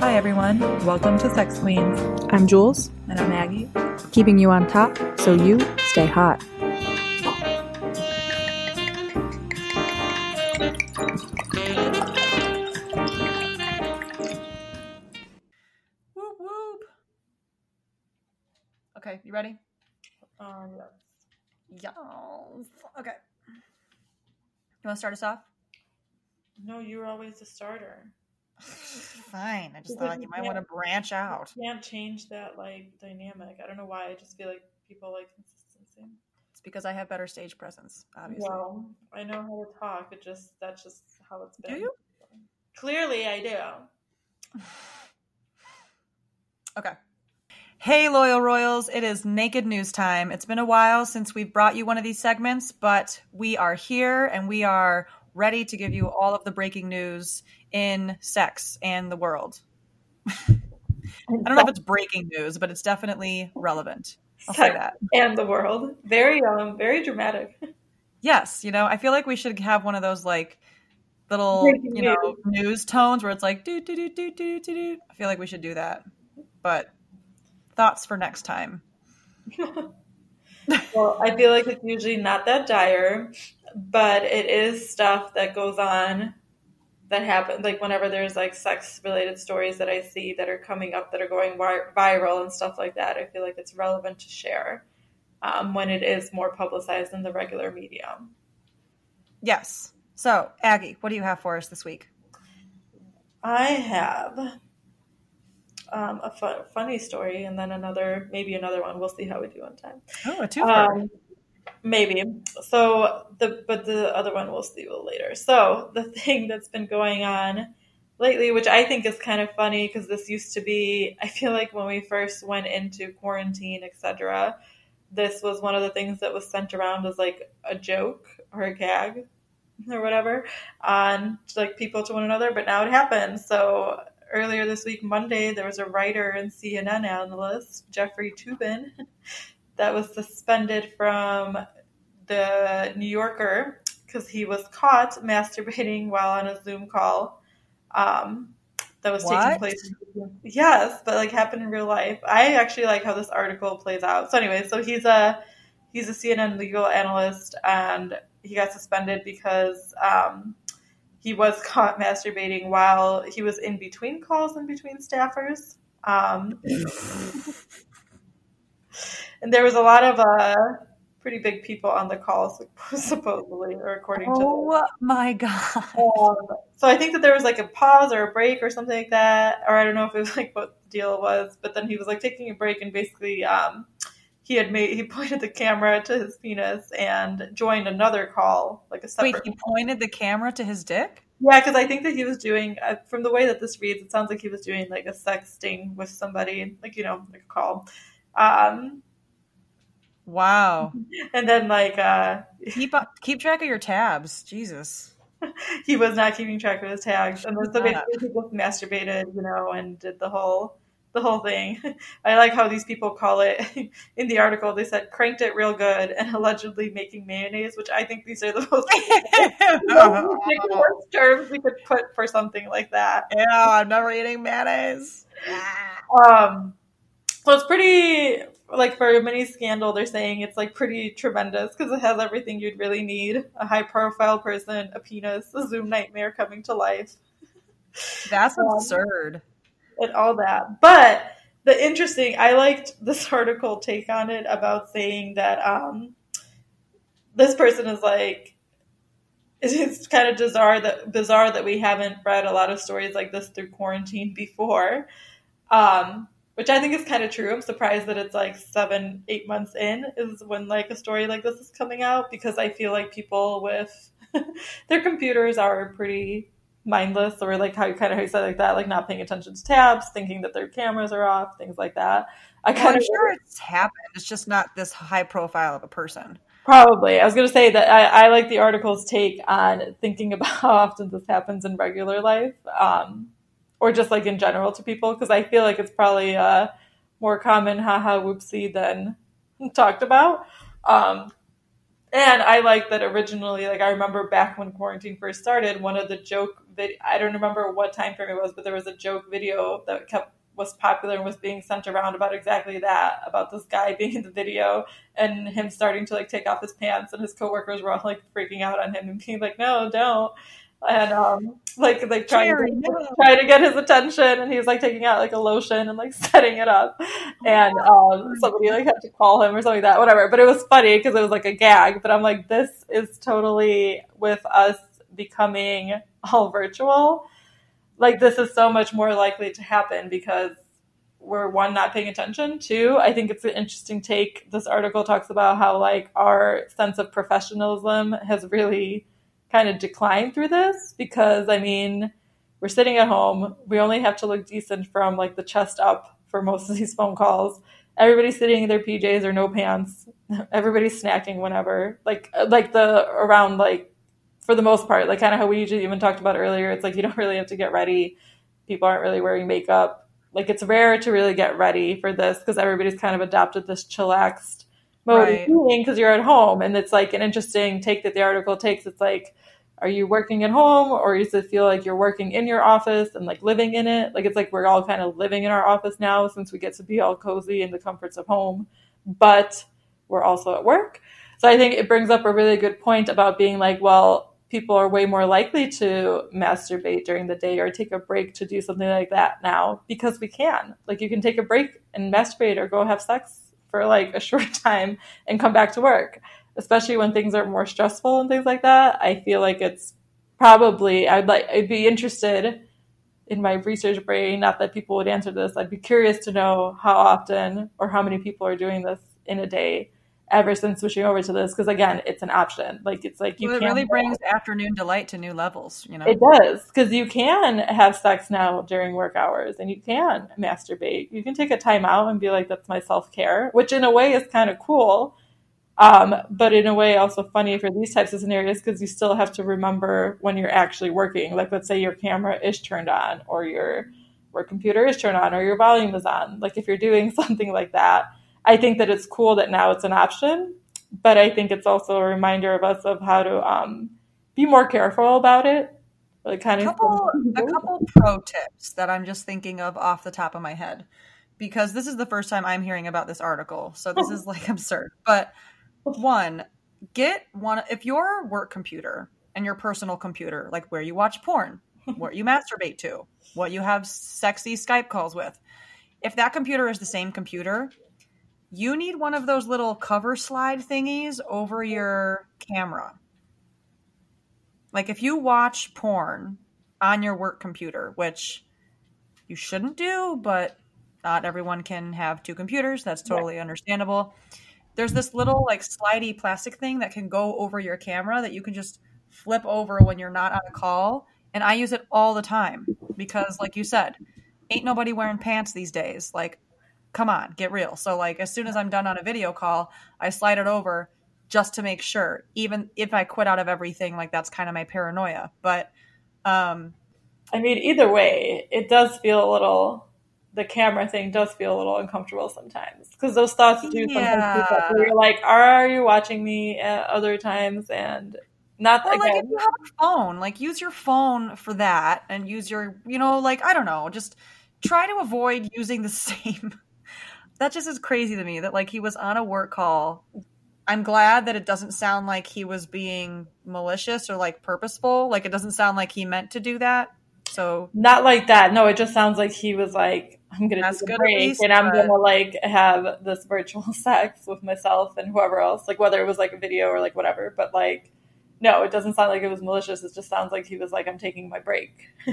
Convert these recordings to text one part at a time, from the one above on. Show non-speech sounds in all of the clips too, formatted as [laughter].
Hi, everyone. Welcome to Sex Queens. I'm Jules, And I'm Maggie. keeping you on top so you stay hot. Whoop, whoop. Okay, you ready? Um, Yes. Okay. You want to start us off? no, you're always the starter. Fine. I just Because thought you you might want to branch out. You can't change that like dynamic. I don't know why. I just feel like people like consistency. It's because I have better stage presence, obviously. Well, I know how to talk. It just that's just how it's been. Do you? Clearly, I do. [sighs] Okay. Hey, Loyal Royals. It is Naked News time. It's been a while since we've brought you one of these segments, but we are here and we are ready to give you all of the breaking news in sex and the world. [laughs] I don't know if it's breaking news, but it's definitely relevant. I'll say that. And the world. Very um, very dramatic. Yes, you know, I feel like we should have one of those like little, Breaking you know, news tones where it's like do do do do do do do. I feel like we should do that. But thoughts for next time. [laughs] well, I feel like it's usually not that dire, but it is stuff that goes on that happen like whenever there's like sex related stories that I see that are coming up that are going viral and stuff like that. I feel like it's relevant to share um, when it is more publicized in the regular medium. Yes. So, Aggie, what do you have for us this week? I have um, a fu- funny story and then another, maybe another one. We'll see how we do on time. Oh, a twofer. Um, maybe. So the but the other one we'll see later. So [laughs] the thing that's been going on lately, which I think is kind of funny because this used to be, I feel like when we first went into quarantine, etc. This was one of the things that was sent around as like a joke or a gag or whatever on like people to one another, but now it happens. So earlier this week, Monday, there was a writer and CNN analyst, Jeffrey Toobin, [laughs] that was suspended from the New Yorker because he was caught masturbating while on a Zoom call. Um, that was What? taking place. Yes, but like happened in real life. I actually like how this article plays out. So anyway, so he's a he's a CNN legal analyst, and he got suspended because um, he was [laughs] caught masturbating while he was in between calls and between staffers. Um, [laughs] [laughs] and there was a lot of uh, pretty big people on the call, [laughs] supposedly, or according to. oh my god. Um, so I think that there was like a pause or a break or something like that, or I don't know if it was like what the deal was, but then he was like taking a break and basically um, he had made he [laughs] pointed the camera to his penis and joined another call, like a Wait, separate. he pointed the camera to his dick? Yeah, because I think that he was doing uh, from the way that this reads, it sounds like he was doing like a sexting with somebody, like you know, like a call. Um, Wow. [laughs] and then like uh, Keep up, keep track of your tabs. Jesus. [laughs] he was not keeping track of his tags, and then so basically people masturbated, you know, and did the whole the whole thing. [laughs] I like how these people call it in the article. They said cranked it real good and allegedly making mayonnaise, which I think these are the most ridiculous terms we could put for something like that. Yeah, I'm never eating mayonnaise. Um, so it's pretty like for a mini scandal. They're saying it's like pretty tremendous because it has everything you'd really need: a high profile person, a penis, a Zoom nightmare coming to life. That's Um, absurd. and all that. But the interesting, I liked this [laughs] article take on it about saying that um, this person is like, [laughs] it's kind of bizarre that bizarre that we haven't read a lot of stories like this through quarantine before. Um, which I think is kind of true. I'm surprised that it's like seven, eight months in is when like a story like this is coming out because I feel like people with [laughs] their computers are pretty mindless or like how you kind of how you said like that, like not paying attention to tabs, thinking that their cameras are off, things like that. I kind of sure it's happened. It's just not this high profile of a person. probably. I was gonna say that I, I like the article's take on thinking about how [laughs] often this happens in regular life, um, or just like in general to people, because I feel like it's probably uh, more common haha whoopsie than [laughs] talked about. Um, and I like that originally, like I remember back when quarantine first started, one of the joke vid I don't remember what time frame it was, but there was a joke video that kept was popular and was being sent around about exactly that, about this guy [laughs] being in the video and him starting to like take off his pants and his coworkers were all like freaking out on him and being like, No, don't and um like like trying to, trying to get his attention and he's like taking out like a lotion and like [laughs] setting it up. And um somebody like had to call him or something like that whatever. But it was funny because it was like a gag. But i'm like this is totally with us becoming all virtual. Like this is so much more likely to happen because we're one not paying attention. Two i think it's an interesting take. This article talks about how like our sense of professionalism has really kind of decline through this because I mean, we're sitting at home. We only have to look decent from like the chest up for most of these phone calls. Everybody's sitting in their PJs or no pants. [laughs] Everybody's snacking whenever. Like uh, like the around like for the most part, like kind of how we usually even talked about earlier. It's like you don't [laughs] really have to get ready. People aren't really wearing makeup. Like it's rare to really get ready for this because everybody's kind of adopted this chillaxed mode Right. of because you're at home. And it's like an interesting take that the article takes. It's like, are you working at home or does it feel like you're working in your office and like living in it? Like it's like we're all kind of living in our office now since we get to be all cozy in the comforts of home, but we're also at work. So I think it brings up a really good point about being like, well, people are way more likely to masturbate during the day or take a break to do something like that now because we can. Like you can take a break and masturbate or go have sex for like a [laughs] short time and come back to work. Especially when things are more stressful and things like that. I feel like it's probably I'd like I'd be interested in my research brain, not that people would answer this, I'd be curious to know how often or how many people are doing this in a day ever since switching over to this because again it's an option like it's like you Well, it really brings afternoon delight to new levels, you know. it does because you can have sex now during work hours and you can masturbate. You can take a time out and be like, that's my self care, which in a way is kind of cool. Um, but in a way, also funny for these types of scenarios because you still have to remember when you're actually working. Like, let's say your camera is turned on or your work computer is turned on or your volume is on. Like, if you're doing [laughs] something like that, I think that it's cool that now it's an option. But I think it's also a reminder of us of how to um, be more careful about it. Like, kind a of couple a couple pro tips that I'm just thinking of off the top of my head because this is the first time I'm hearing about this article. So this is like [laughs] absurd. But one, get one if your work computer and your personal computer, like where you watch porn, what you masturbate to, what you have sexy Skype calls with. If that computer is the same computer, you need one of those little cover slide thingies over your camera. Like if you watch porn on your work computer, which you shouldn't do, but not everyone can have two computers. That's totally understandable. There's this little like slidey plastic thing that can go over your camera that you can just flip over when you're not on a call. And I use it all the time because, like you said, ain't nobody wearing pants these days. Like, come on, get real. So, like, as soon as I'm done on a video call, I slide it over just to make sure. Even if I quit out of everything, like that's kind of my paranoia. But um, I mean, either way, it does feel a little. The camera thing does feel a little uncomfortable sometimes because those thoughts do sometimes Yeah. where you're like, "Are you watching me?" At other times, and not Or like if you have a phone, like use your phone for that and use your, you know, like I don't know, just try to avoid using the [laughs] same. That just is crazy to me that like he was on a work call. I'm glad that it doesn't sound like he was being malicious or like purposeful. Like it doesn't sound like he meant to do that. So Not like that. No, it just sounds like he was like, I'm gonna take a break least, and I'm but- gonna like have this virtual [laughs] sex with myself and whoever else, like whether it was like a video or like whatever. But like, no, it doesn't sound like it was malicious. It just sounds like he was like, I'm taking my break. [laughs]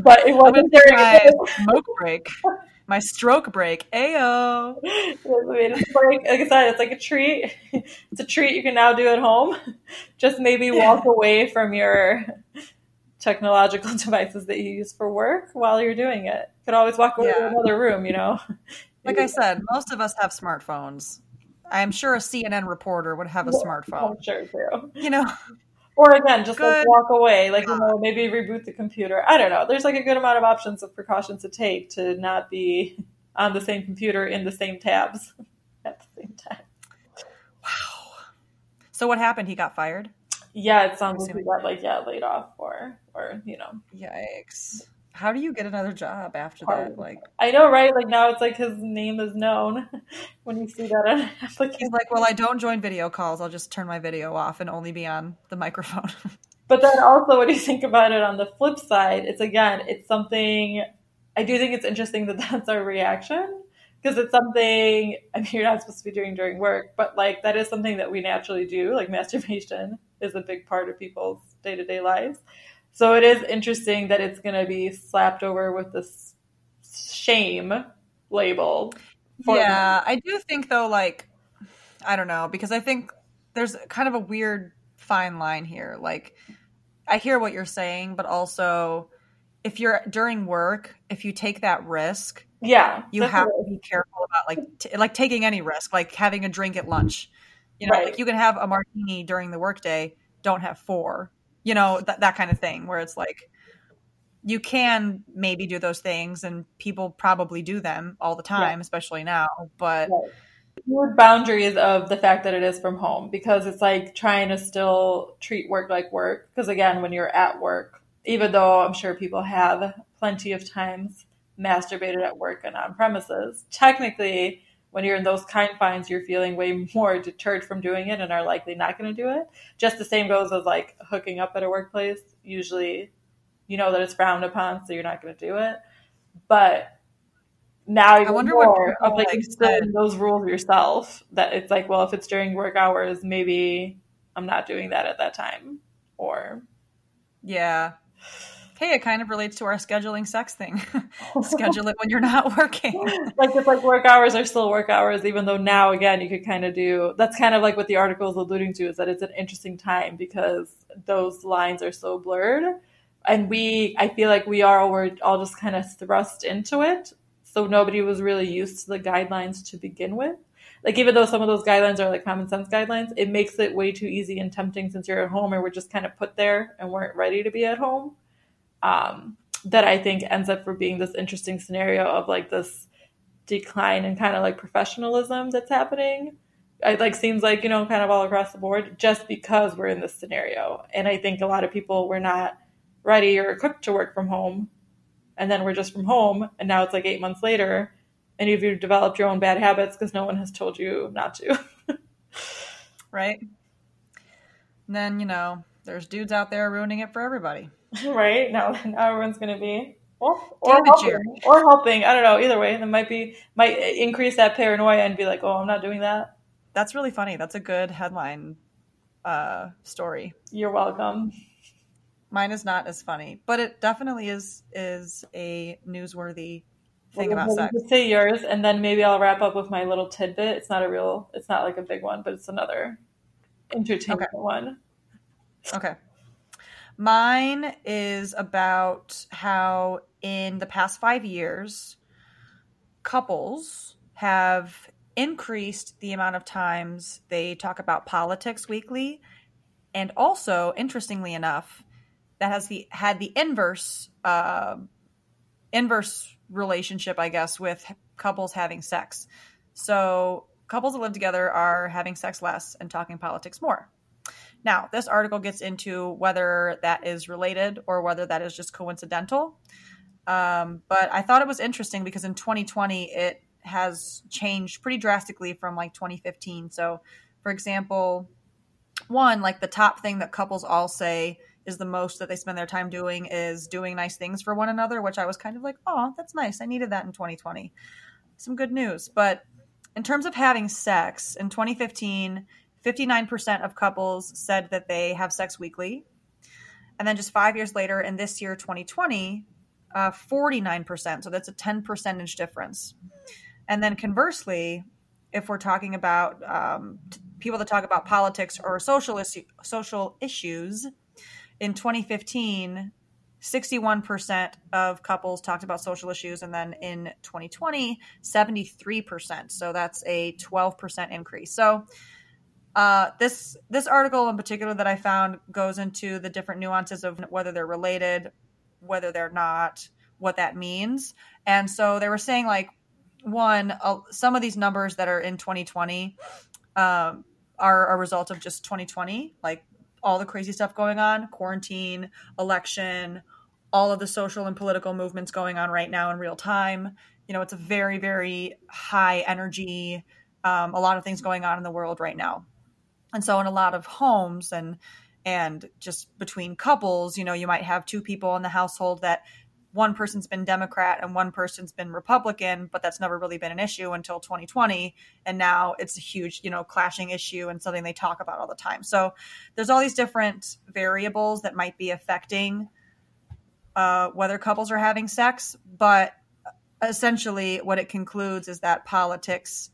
but it wasn't during my smoke break, [laughs] my stroke break. Ayo. Like, like I said, it's like a treat. [laughs] It's a treat you can now do at home. [laughs] Just maybe walk away from your technological [laughs] devices that you use for work while you're doing it. You could always walk away to another room, you know. Like I said, most of us have smartphones. I'm sure a CNN reporter would have a smartphone. I'm sure too. You know, Or again, just like walk away, like you know, maybe reboot the computer. I don't know. There's like a good amount of options of precautions to take to not be [laughs] on the same computer in the same tabs [laughs] at the same time. Wow. So what happened? He got fired. Yeah, it sounds like he got like yeah laid off or or you know. Yikes! How do you get another job after Hard. that? Like I know, right? Like now it's like his name is known [laughs] when you see that on [laughs] application. He's like, well, I don't join video calls. I'll just turn my video off and only be on the microphone. [laughs] but then also, when you think about it on the flip side, it's again, it's something. I do think it's interesting that that's our reaction because it's something I mean you're not supposed to be doing during work, but like that is something that we naturally do. Like masturbation is a big part of people's day to day lives. So it is interesting that it's going to be slapped over with this shame label. yeah, I do think though, like I don't know because I think there's kind of a weird fine line here. Like I hear what you're saying, but also if you're during work, if you take that risk yeah you have to be careful about like t- like taking any risk like having a drink at lunch you know right. like you can have a martini during the workday don't have four you know th- that kind of thing where it's like you can maybe do those things and people probably do them all the time yeah. especially now but right. Huge boundaries of the fact that it is from home because it's like trying to still treat work like work because again when you're at work even though i'm sure people have plenty of times masturbated at work and on premises. Technically, when you're in those confines, you're feeling way more deterred from doing it and are likely not going to do it. Just the same goes as like hooking up at a workplace. Usually, you know that it's frowned upon, so you're not going to do it. But now I wonder more of like, like those rules yourself. That it's like, well, if it's during work hours, maybe I'm not doing that at that time, or yeah, hey, it kind of relates to our scheduling sex thing. [laughs] Schedule it when you're not [laughs] working. like it's like work hours are still work hours, even though now again you could kind of do that's kind of like what the article is alluding to is that it's an interesting time because those lines are so blurred. And we I feel like we are we're all just kind of thrust into it. So nobody was really used to the guidelines to begin with like even though some of those guidelines are like common sense guidelines, it makes it way too easy and tempting since you're at home and we're just kind of put there and weren't ready to be at home um, that I think ends up for being this interesting scenario of like this decline in kind of like professionalism that's happening. It like seems like you know kind of all across the board just because we're in this scenario, and I think a lot of people were not ready or equipped to work from home, and then we're just from home, and now it's like eight months later, and you've developed your own bad habits because no one has told you not to. [laughs] right. And then you know there's dudes out there ruining it for everybody. [laughs] right now, [laughs] now everyone's going to be well, or helping, or helping. I don't know. Either way, that might be might increase that paranoia and be like, "Oh, I'm not doing that." That's really funny. That's a good headline uh, story. You're welcome. Mine is not as funny, but it definitely is is a newsworthy thing well, about sex. Say yours, and then maybe I'll wrap up with my little tidbit. It's not a real. It's not like a big one, but it's another entertainment okay. one. Okay. Mine is about how in the past five years, couples have increased the amount of times they talk about politics weekly. And also, interestingly enough, that has the had the inverse uh, inverse relationship, I guess, with couples having sex. So couples that live together are having sex less and talking politics more. Now, this article gets into whether that is related or whether that is just coincidental. Um, but I thought it was interesting because in 2020, it has changed pretty drastically from like 2015. So, for example, one, like the top thing that couples all say is the most that they spend their time doing is doing nice things for one another, which I was kind of like, oh, that's nice. I needed that in 2020. Some good news. But in terms of having sex, in 2015, 59% of couples said that they have sex weekly. And then just five years later, in this year, 2020, uh, 49%. So that's a 10 percentage difference. And then conversely, if we're talking about um, t- people that talk about politics or social, issue, social issues, in 2015, 61% of couples talked about social issues. And then in 2020, 73%. So that's a 12% increase. So uh, this this article in particular that I found goes into the different nuances of whether they're related, whether they're not, what that means. And so they were saying like one, uh, some of these numbers that are in 2020, um, are a result of just 2020, like all the crazy stuff going on, quarantine, election, all of the social and political movements going on right now in real time. You know, it's a very, very high energy, um, a lot of things going on in the world right now. And so in a lot of homes and and just between couples, you know, you might have two people in the household that one person's been Democrat and one person's been Republican, but that's never really been an issue until 2020. And now it's a huge, you know, clashing issue and something they talk about all the time. So there's all these different variables that might be affecting uh, whether couples are having sex. But essentially, what it concludes is that politics,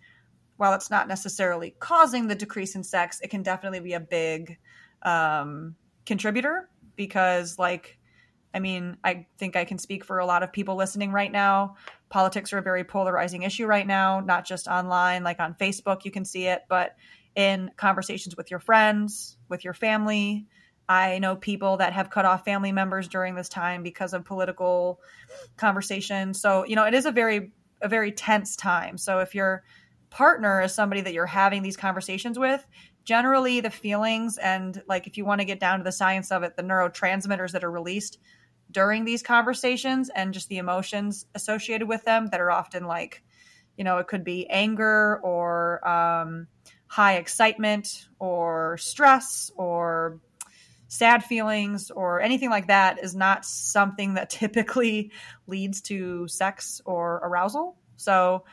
while it's not necessarily causing the decrease in sex, it can definitely be a big um, contributor because, like, I mean, I think I can speak for a lot of people listening right now. Politics are a very polarizing issue right now, not just online, like on Facebook, you can see it, but in conversations with your friends, with your family. I know people that have cut off family members during this time because of political conversation. So, you know, it is a very a very tense time. So if your partner is somebody that you're having these conversations with, generally the feelings and like if you want to get down to the science of it, the neurotransmitters that are released during these conversations and just the emotions associated with them that are often like, you know, it could be anger or um, high excitement or stress or sad feelings or anything like that is not something that [laughs] typically leads to sex or arousal. So,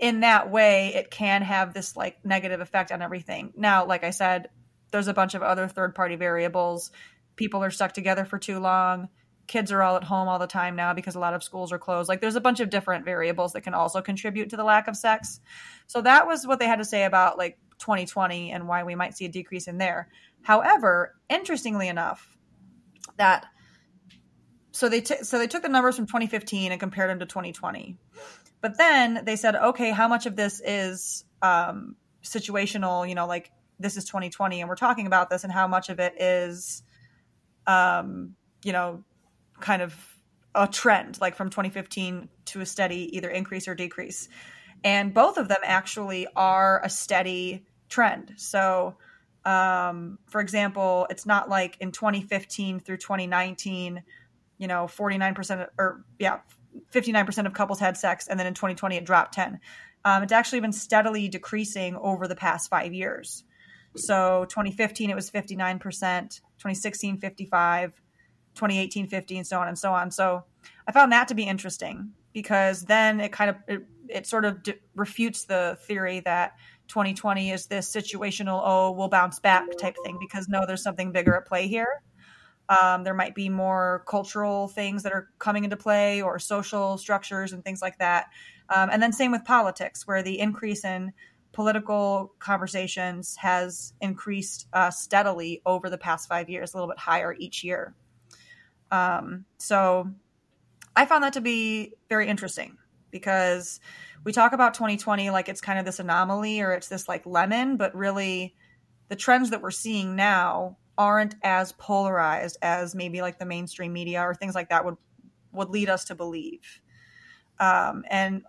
in that way, it can have this like negative effect on everything. Now, like I said, there's a bunch of other third party variables. People are stuck together for too long kids are all at home all the time now because a lot of schools are closed. Like there's a bunch of different variables that can also contribute to the lack of sex. So that was what they had to say about like 2020 and why we might see a decrease in there. However, interestingly enough, that so they t- so they took the numbers from 2015 and compared them to 2020. But then they said, okay, how much of this is um, situational? You know, like this is 2020 and we're talking about this, and how much of it is, um, you know, kind of a trend, like from 2015 to a steady either increase or decrease. And both of them actually are a steady trend. So, um, for example, it's not like in 2015 through 2019, you know, 49% or yeah, 59% of couples had sex, and then in 2020 it dropped 10. Um, it's actually been steadily decreasing over the past five years. So 2015 it was 59%, 2016 55, 2018 50 and so on and so on so i found that to be interesting because then it kind of it, it sort of d- refutes the theory that 2020 is this situational oh we'll bounce back type thing because no there's something bigger at play here um, there might be more cultural things that are coming into play or social structures and things like that. Um, and then same with politics where the increase in political conversations has increased uh, steadily over the past five years a little bit higher each year. Um, so I found that to be very interesting because we talk about 2020 like it's kind of this anomaly or it's this like lemon, but really the trends that we're seeing now aren't as polarized as maybe like the mainstream media or things like that would would lead us to believe. Um, and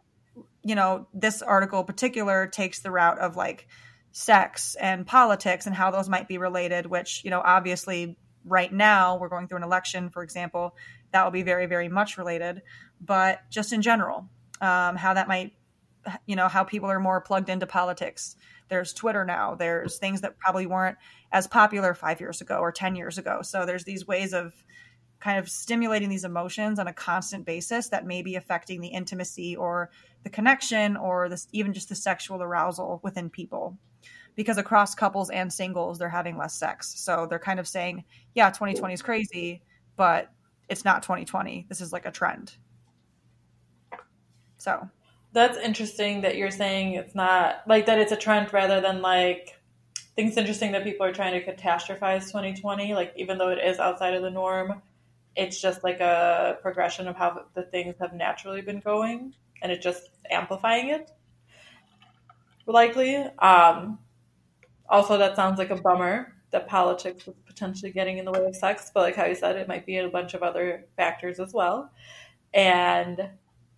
you know, this article in particular takes the route of like sex and politics and how those might be related, which, you know, obviously right now we're going through an election, for example, that will be very, very much related. But just in general, um, how that might, you know, how people are more plugged into politics. There's Twitter now. There's things that probably weren't as popular five years ago or 10 years ago. So there's these ways of kind of stimulating these emotions on a constant basis that may be affecting the intimacy or the connection or this even just the sexual arousal within people because across couples and singles they're having less sex so they're kind of saying yeah 2020 is crazy but it's not 2020 this is like a trend so that's interesting that you're saying it's not like that it's a trend rather than like it's interesting that people are trying to catastrophize 2020 like even though it is outside of the norm it's just like a progression of how the things have naturally been going and it's just amplifying it likely um also, that sounds like a bummer that politics was potentially getting in the way of sex, but like how you said, it might be a bunch of other factors as well. And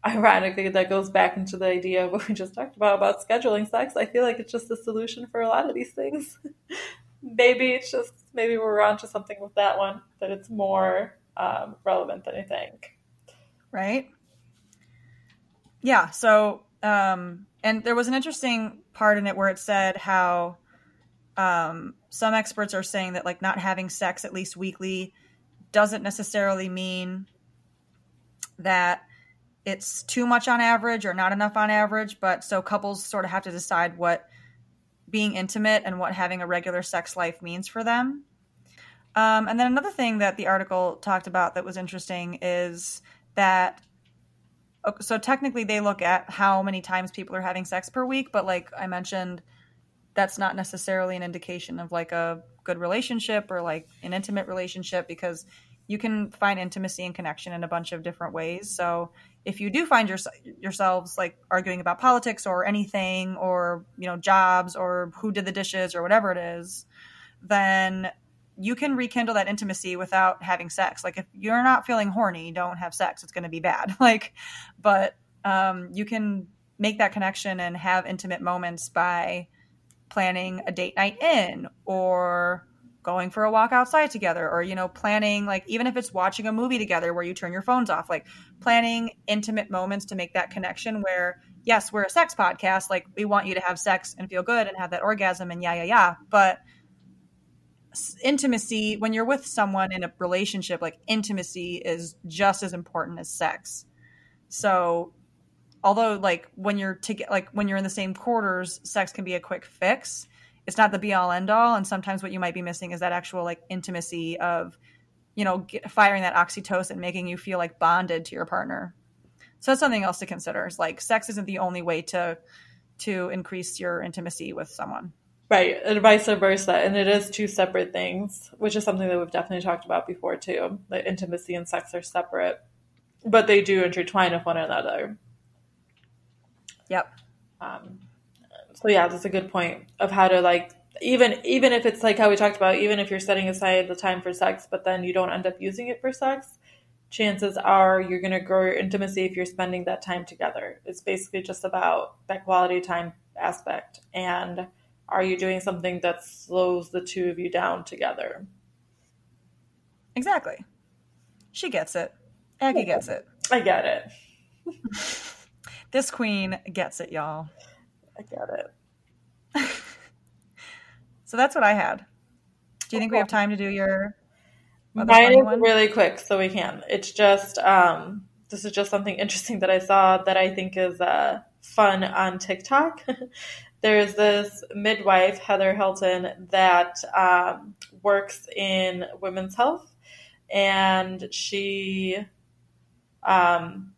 ironically, that goes back into the idea of what we just talked about about scheduling sex. I feel like it's just a solution for a lot of these things. [laughs] maybe it's just maybe we're onto something with that one that it's more um, relevant than I think. Right. Yeah. So, um, and there was an interesting part in it where it said how um, some experts are saying that like not having sex at least weekly doesn't necessarily mean that it's too much on average or not enough on average but so couples sort of have to decide what being intimate and what having a regular sex life means for them. Um, and then another thing that the article talked about that was interesting is that so technically they look at how many times people are having sex per week but like i mentioned that's not necessarily an indication of like a good relationship or like an intimate relationship because you can find intimacy and connection in a bunch of different ways. So if you do find your, yourselves like arguing about politics or anything or you know jobs or who did the dishes or whatever it is, then you can rekindle that intimacy without having sex. Like if you're not feeling horny, don't have sex. It's going to be bad. [laughs] Like, but um, you can make that connection and have intimate moments by planning a date night in or going for a walk outside together or you know planning like even if it's watching a movie together where you turn your phones off like planning intimate moments to make that connection where yes we're a sex podcast like we want you to have sex and feel good and have that orgasm and yeah yeah yeah. But intimacy when you're with someone in a relationship like intimacy is just as important as sex. So although like when you're to get like when you're in the same quarters sex can be a quick fix it's not the be all end all and sometimes what you might be missing is that actual like intimacy of you know get, firing that oxytocin making you feel like bonded to your partner. So that's something else to consider is like sex isn't the only way to to increase your intimacy with someone. Right and vice versa and it is two separate things which is something that we've definitely talked about before too. That intimacy and sex are separate but they do intertwine with one another. Yep. Um, so yeah, that's a good point of how to like even even if it's like how we talked about, even if you're setting aside the time for sex, but then you don't end up using it for sex, chances are you're going to grow your intimacy if you're spending that time together. It's basically just about that quality time aspect. And are you doing something that slows the two of you down together? Exactly. She gets it. Aggie gets it. I get it. [laughs] This queen gets it, y'all. I get it. [laughs] so that's what I had. Do you think we have time to do your Mine is really quick, so we can. It's just um, this is just something interesting that I saw that I think is uh, fun on TikTok. [laughs] There's this midwife, Heather Hilton, that um, works in women's health, and she um,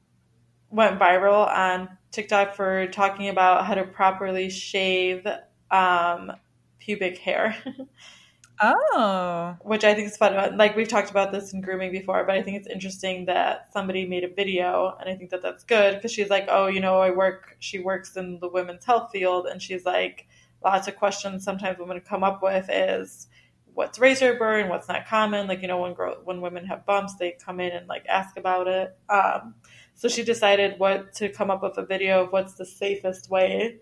went viral on TikTok for talking about how to properly shave um, pubic hair. [laughs] oh. Which I think is fun. Like we've talked about this in grooming before, but I think it's interesting that somebody made a video, and I think that that's good because she's like, oh, you know, I work. She works in the women's health field, and she's like, lots of questions sometimes women come up with is what's razor burn, what's not common. Like you know, when girl, when women have bumps, they come in and like ask about it. Um, so she decided what to come up with a video of what's the safest way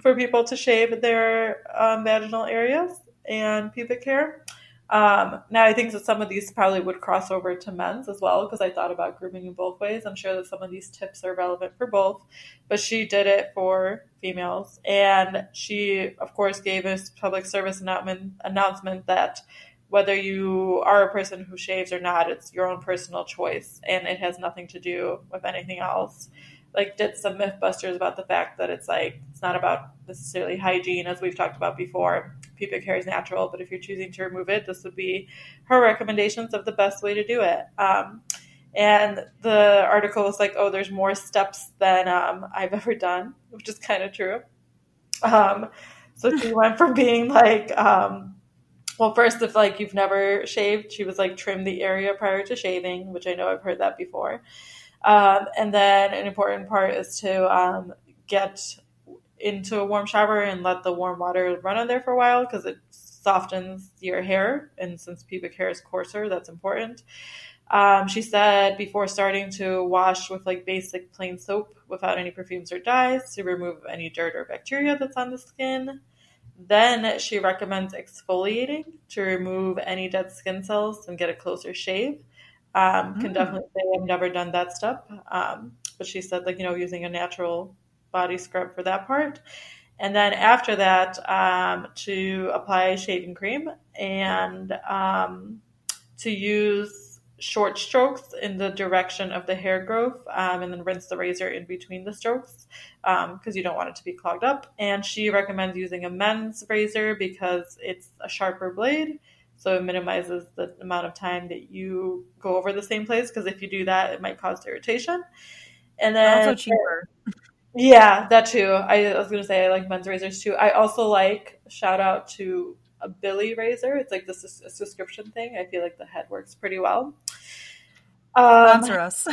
for people to shave their um, vaginal areas and pubic hair. Um, now, I think that some of these probably would cross over to men's as well because I thought about grooming in both ways. I'm sure that some of these tips are relevant for both, but she did it for females. And she, of course, gave a public service announcement that whether you are a person who shaves or not, it's your own personal choice and it has nothing to do with anything else. Like, did some mythbusters about the fact that it's like, it's not about necessarily hygiene, as we've talked about before. Pubic hair is natural, but if you're choosing to remove it, this would be her recommendations of the best way to do it. Um, and the article was like, oh, there's more steps than um, I've ever done, which is kind of true. Um, so she went from being like, um, well, first, if like you've never shaved, she was like trim the area prior to shaving, which I know I've heard that before. Um, and then an important part is to um, get into a warm shower and let the warm water run on there for a while because it softens your hair. And since pubic hair is coarser, that's important. Um, she said before starting to wash with like basic plain soap without any perfumes or dyes to remove any dirt or bacteria that's on the skin. Then she recommends exfoliating to remove any dead skin cells and get a closer shave. Um, Can Mm. definitely say I've never done that step. Um, but she said, like, you know, using a natural body scrub for that part. And then after that, um, to apply shaving cream and um, to use short strokes in the direction of the hair growth um, and then rinse the razor in between the strokes because you don't want it to be clogged up. And she recommends using a men's razor because it's a sharper blade. So it minimizes the amount of time that you go over the same place because if you do that, it might cause irritation. And then Also cheaper. [laughs] yeah, that too. I was gonna say I like men's razors too. I also like shout out to a Billie razor. It's like this is a subscription thing. I feel like the head works pretty well. Um, Sponsor us.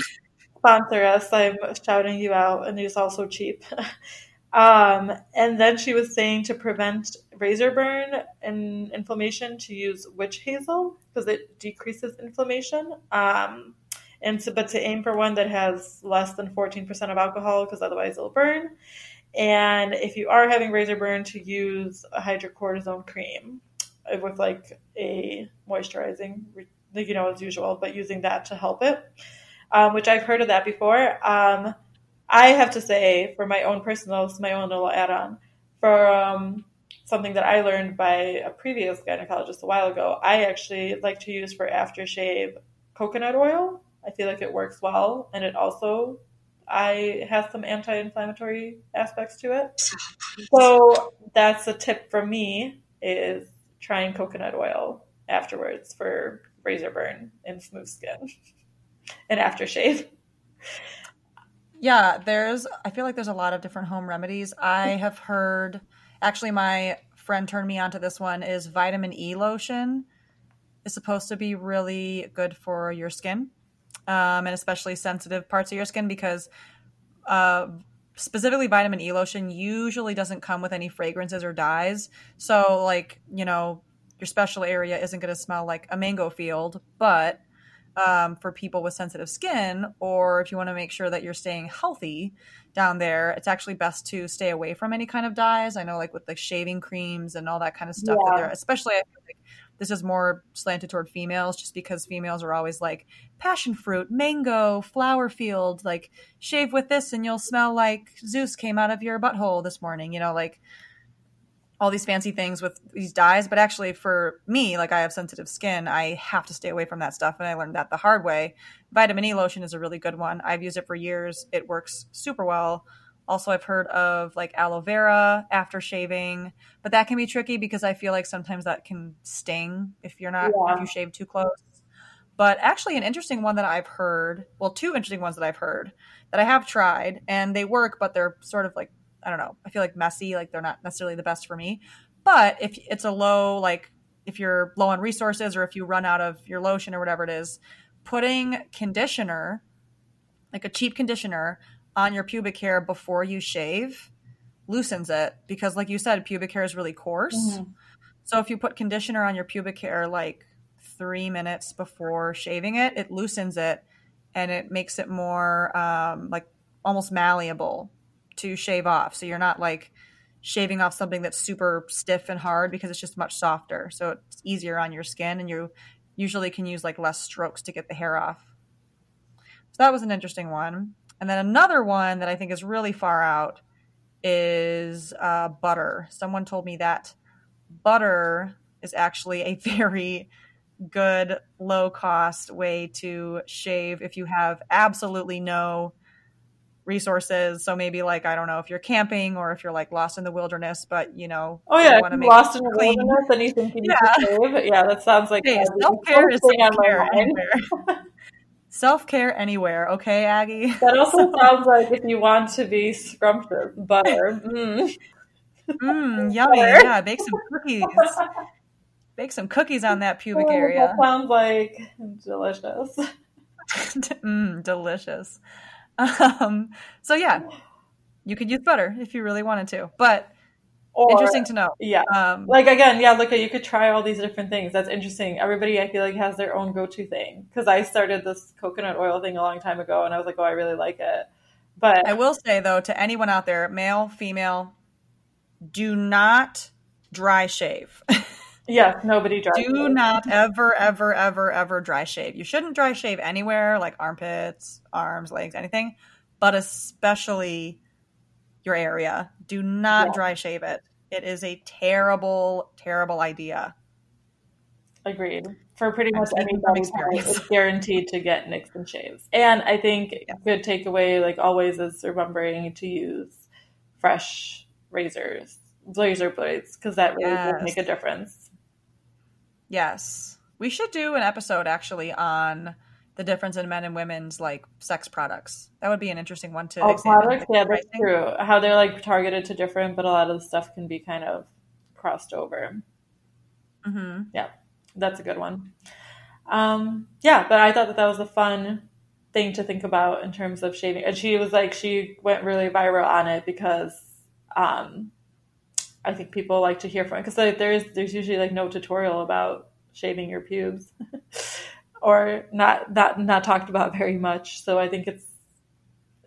sponsor [laughs] us. I'm shouting you out, and it's also cheap. [laughs] um, and then she was saying to prevent razor burn and inflammation to use witch hazel because it decreases inflammation. Um, and to, but to aim for one that has less than 14% of alcohol because otherwise it'll burn. And if you are having razor burn, to use a hydrocortisone cream with like a moisturizing, like, you know, as usual, but using that to help it, um, which I've heard of that before. Um, I have to say, for my own personal, my own little add on, for um, something that I learned by a previous gynecologist a while ago, I actually like to use for aftershave coconut oil. I feel like it works well, and it also I has some anti-inflammatory aspects to it. [laughs] So that's a tip from me is trying coconut oil afterwards for razor burn and smooth skin [laughs] and aftershave. Yeah, there's I feel like there's a lot of different home remedies. I [laughs] have heard actually my friend turned me onto this one is vitamin E lotion is supposed to be really good for your skin. Um, and especially sensitive parts of your skin because uh, specifically vitamin E lotion usually doesn't come with any fragrances or dyes. So like, you know, your special area isn't going to smell like a mango field, but um, for people with sensitive skin, or if you want to make sure that you're staying healthy down there, it's actually best to stay away from any kind of dyes. I know, like with the shaving creams and all that kind of stuff, that they're especially. I feel like this is more slanted toward females, just because females are always like passion fruit, mango, flower field, like shave with this and you'll smell like Zeus came out of your butthole this morning. You know, like all these fancy things with these dyes, but actually for me, like I have sensitive skin, I have to stay away from that stuff and I learned that the hard way. Vitamin E lotion is a really good one. I've used it for years. It works super well. Also, I've heard of like aloe vera after shaving, but that can be tricky because I feel like sometimes that can sting if you're not Yeah. if you shave too close. But actually, an interesting one that I've heard, well, two interesting ones that I've heard that I have tried and they work, but they're sort of like I don't know. I feel like messy, like they're not necessarily the best for me. But if it's a low, like if you're low on resources or if you run out of your lotion or whatever it is, putting conditioner, like a cheap conditioner, on your pubic hair before you shave loosens it because, like you said, pubic hair is really coarse. Mhm. So if you put conditioner on your pubic hair like three minutes before shaving it, it loosens it and it makes it more um, like almost malleable to shave off. So you're not like shaving off something that's super stiff and hard because it's just much softer. So it's easier on your skin and you usually can use like less strokes to get the hair off. So that was an interesting one. And then another one that I think is really far out is uh, butter. Someone told me that butter is actually a [laughs] very good low cost way to shave if you have absolutely no resources so maybe like i don't know if you're camping or if you're like lost in the wilderness but you know Oh yeah, if you're lost in the clean. wilderness and you think you need Yeah. to shave. Yeah, that sounds like hey, uh, self-care is on my self-care anywhere [laughs] anywhere okay aggie That also [laughs] sounds like if you want to be scrumptious, butter. Mm. [laughs] mm, yummy Butter. yeah bake some cookies bake some cookies on that pubic Oh, area That sounds like delicious. mm, delicious. Um, so yeah, you could use butter if you really wanted to, but Or, Interesting to know. Yeah. Um, Like again, yeah, look at you could try all these different things. That's interesting. Everybody I feel like has their own go-to thing. Because I started this coconut oil thing a long time ago and I was like, oh, I really like it. But I will say though to anyone out there, male, female, do not dry shave. [laughs] yes, nobody drives. do not ever, ever, ever, ever dry shave. You shouldn't dry shave anywhere, like armpits, arms, legs, anything, but especially your area. Do not Yeah. dry shave it. It is a terrible, terrible idea. Agreed. For pretty much any from body type, experience. it's guaranteed to get nicks and shaves. And I think Yeah. good takeaway, like always, is remembering to use fresh razors, razor blades, because that really Yes. does make a difference. Yes. We should do an episode actually on the difference in men and women's like sex products. That would be an interesting one to Oh, examine. products, yeah, that's pricing. true. How they're like targeted to different, but a lot of the stuff can be kind of crossed over. Mhm. Yeah, that's a good one. Um, yeah, but I thought that that was a fun thing to think about in terms of shaving. And she was like, she went really viral on it because um, I think people like to hear from because like, there's there's usually like no tutorial about shaving your pubes [laughs] or not not not talked about very much. So I think it's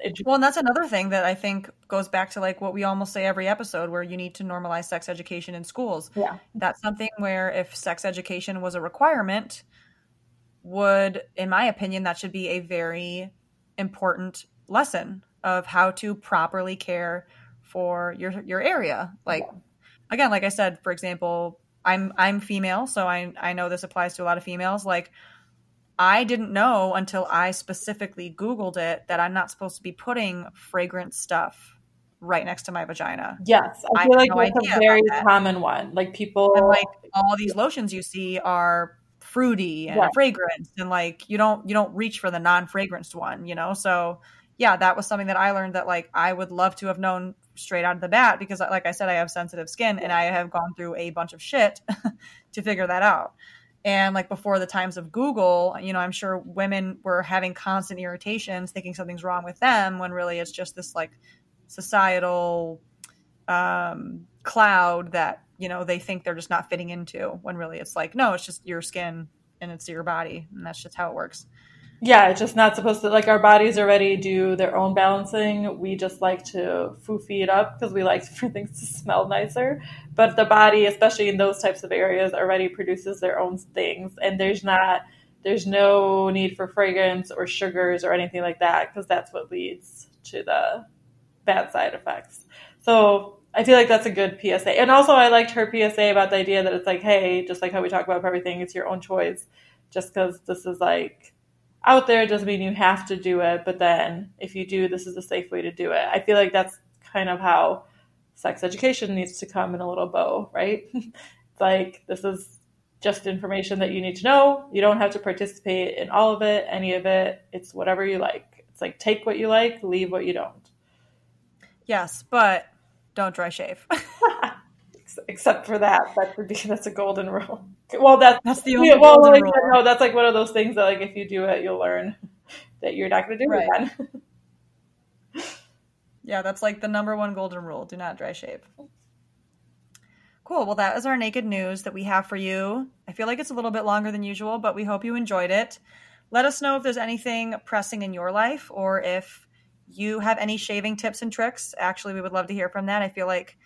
interesting. Well, and that's another thing that I think goes back to like what we almost say every episode where you need to normalize sex education in schools. Yeah. That's something where if sex education was a requirement, would, in my opinion, that should be a very important lesson of how to properly care for your your area. Like again, like I said, for example, I'm I'm female, so I I know this applies to a lot of females. Like I didn't know until I specifically Googled it that I'm not supposed to be putting fragrant stuff right next to my vagina. Yes, I I feel had like no that's a very common one. Like people, And like all these lotions you see are fruity and Yeah. fragrance and like you don't you don't reach for the non-fragranced one, you know? So yeah, that was something that I learned that like I would love to have known straight out of the bat because like I said I have sensitive skin and I have gone through a bunch of shit [laughs] to figure that out. And like before the times of Google, you know, I'm sure women were having constant irritations, thinking something's wrong with them when really it's just this like societal um, cloud that, you know, they think they're just not fitting into when really it's like, no, it's just your skin and it's your body. And that's just how it works. Yeah, it's just not supposed to. Like our bodies already do their own balancing. We just like to foofy it up because we like [laughs] for things to smell nicer. But the body, especially in those types of areas, already produces their own things, and there's not. There's no need for fragrance or sugars or anything like that because that's what leads to the bad side effects. So I feel like that's a good PSA. And also, I liked her PSA about the idea that it's like, hey, just like how we talk about everything, it's your own choice. Just because this is like out there doesn't mean you have to do it. But then if you do, this is a safe way to do it. I feel like that's kind of how sex education needs to come in a little bow, right? [laughs] it's like, this is just information that you need to know. You don't have to participate in all of it, any of it. It's whatever you like. It's like take what you like, leave what you don't. Yes, but don't dry shave. [laughs] Ex- Except for that, that would be [laughs] that's a golden rule. Well, that's That's the only yeah, well, golden like, rule. no, that's like one of those things that like if you do it, you'll learn [laughs] that you're not going to do Right. it again. [laughs] Yeah, that's like the number one golden rule. Do not dry shave. Cool. Well, that is our naked news that we have for you. I feel like it's a little bit longer than usual, but we hope you enjoyed it. Let us know if there's anything pressing in your life or if you have any shaving tips and tricks. Actually, we would love to hear from that. I feel like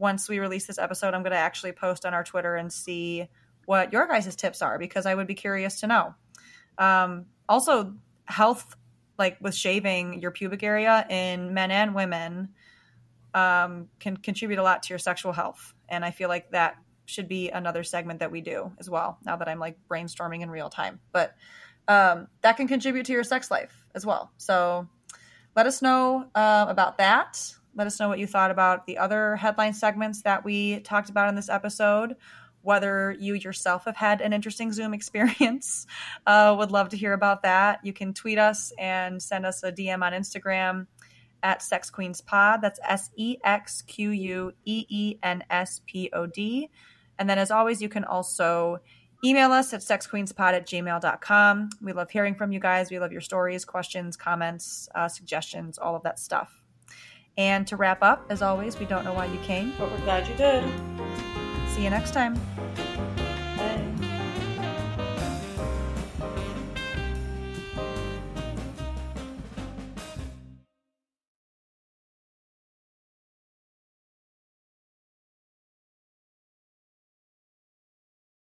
once we release this episode, I'm going to actually post on our Twitter and see what your guys' tips are because I would be curious to know. Um, also, health, like with shaving your pubic area in men and women, um, can contribute a lot to your sexual health. And I feel like that should be another segment that we do as well, now that I'm like brainstorming in real time. But um, that can contribute to your sex life as well. So let us know uh, about that. Let us know what you thought about the other headline segments that we talked about in this episode. Whether you yourself have had an interesting Zoom [laughs] experience, uh, would love to hear about that. You can tweet us and send us a DM on Instagram at Sex Queens Pod. That's S E X Q U E E N S P O D. And then, as always, you can also email us at sexqueenspod at gmail.com. We love hearing from you guys. We love your stories, questions, comments, uh, suggestions, all of that stuff. And to wrap up, as always, we don't know why you came. But we're glad you did. See you next time.